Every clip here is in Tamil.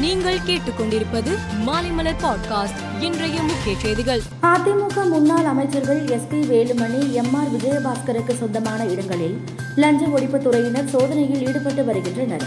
நீங்கள் கேட்டுக்கொண்டிருப்பது மாலைமலர் பாட்காஸ்ட். இன்றைய முக்கிய செய்திகள். அதிமுக முன்னாள் அமைச்சர்கள் S P Velumani M R விஜயபாஸ்கருக்கு சொந்தமான இடங்களில் லஞ்ச ஒழிப்பு துறையினர் சோதனையில் ஈடுபட்டு வருகின்றனர்.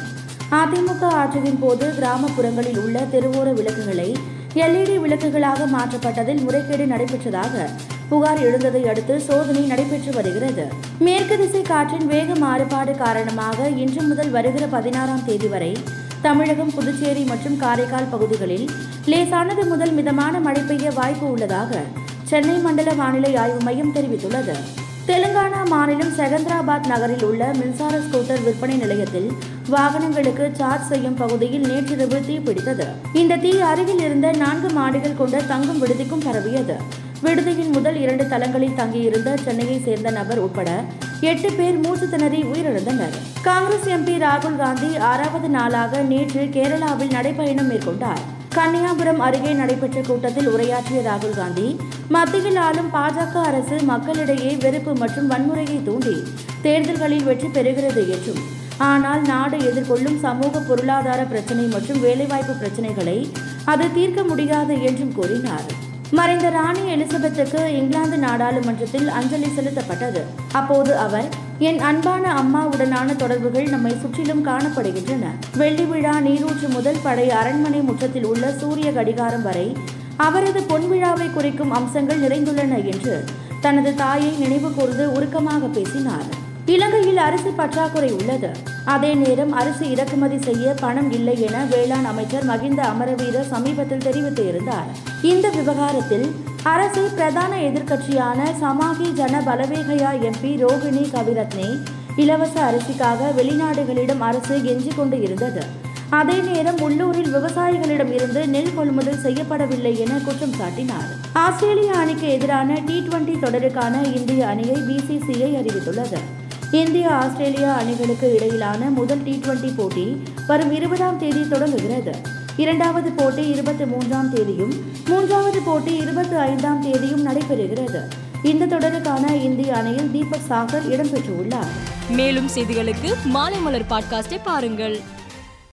அதிமுக ஆட்சியின் போது கிராமப்புறங்களில் உள்ள தெருவோர விளக்குகளை எல்இடி விளக்குகளாக மாற்றப்பட்டதில் முறைகேடு நடைபெற்றதாக புகார் எழுந்ததை அடுத்து சோதனை நடைபெற்று வருகிறது. மேற்கு திசை காற்றின் வேக மாறுபாடு காரணமாக இன்று முதல் வருகிற பதினாறாம் தேதி வரை தமிழகம் புதுச்சேரி மற்றும் காரைக்கால் பகுதிகளில் லேசானது முதல் மிதமான மழை பெய்ய வாய்ப்பு உள்ளதாக சென்னை மண்டல வானிலை ஆய்வு மையம் தெரிவித்துள்ளது. தெலுங்கானா மாநிலம் செகந்திராபாத் நகரில் உள்ள மின்சார ஸ்கூட்டர் விற்பனை நிலையத்தில் வாகனங்களுக்கு சார்ஜ் செய்யும் பகுதியில் நேற்றிரவு தீ பிடித்தது. இந்த தீ அருகில் இருந்த நான்கு மாடிகள் கொண்ட தங்கும் விடுதிக்கும் பரவியது. விடுதியின் முதல் இரண்டு தளங்களில் தங்கியிருந்த சென்னையை சேர்ந்த நபர் உட்பட எட்டு பேர் மூச்சு திணறி உயிரிழந்தனர். காங்கிரஸ் எம்பி ராகுல் காந்தி ஆறாவது நாளாக நேற்று கேரளாவில் நடைபயணம் மேற்கொண்டார். கன்னியாபுரம் அருகே நடைபெற்ற கூட்டத்தில் உரையாற்றிய ராகுல் காந்தி மத்தியில் ஆளும் பாஜக அரசு மக்களிடையே வெறுப்பு மற்றும் வன்முறையை தூண்டி தேர்தல்களில் வெற்றி பெறுகிறது என்றும் ஆனால் நாடு எதிர்கொள்ளும் சமூக பொருளாதார பிரச்சினை மற்றும் வேலைவாய்ப்பு பிரச்சினைகளை அது தீர்க்க முடியாது என்றும் கூறினார். மறைந்த ராணி எலிசபெத்துக்கு இங்கிலாந்து நாடாளுமன்றத்தில் அஞ்சலி செலுத்தப்பட்டது. அப்போது அவர் என் அன்பான அம்மாவுடனான தொடர்புகள் நம்மை சுற்றிலும் காணப்படுகின்றன. வெள்ளி விழா நீரூற்று முதல் படை அரண்மனை முற்றத்தில் உள்ள சூரிய கடிகாரம் வரை அவரது பொன் விழாவை குறிக்கும் அம்சங்கள் நிறைந்துள்ளன என்று தனது தாயை நினைவு கூர்ந்து உருக்கமாக பேசினார். இலங்கையில் அரிசி பற்றாக்குறை உள்ளது. அதே நேரம் அரிசி இறக்குமதி செய்ய பணம் இல்லை என வேளாண் அமைச்சர் மகிந்த அமரவீர சமீபத்தில் தெரிவித்து இருந்தார் இந்த விவகாரத்தில் அரசு பிரதான எதிர்க்கட்சியான சமாகி ஜன பலவேகயா எம்பி ரோகிணி கவிரத்னே இலவச அரிசிக்காக வெளிநாடுகளிடம் அரசு எஞ்சி கொண்டு இருந்தது. அதே நேரம் உள்ளூரில் விவசாயிகளிடம் இருந்து நெல் கொள்முதல் செய்யப்படவில்லை என குற்றம் சாட்டினார். ஆஸ்திரேலிய அணிக்கு எதிரான டி டுவெண்டி தொடருக்கான இந்திய அணியை பிசிசிஐ அறிவித்துள்ளது. இந்திய ஆஸ்திரேலியா அணிகளுக்கு இடையிலான முதல் டி டுவெண்டி போட்டி வரும் இருபதாம் தேதி தொடங்குகிறது. இரண்டாவது போட்டி இருபத்தி மூன்றாம் தேதியும் மூன்றாவது போட்டி இருபத்தி ஐந்தாம் தேதியும் நடைபெறுகிறது. இந்த தொடருக்கான இந்திய அணியில் தீபக் சாகர் இடம்பெற்றுள்ளார். மேலும் செய்திகளுக்கு மாலைமலர் பாட்காஸ்டை பாருங்கள்.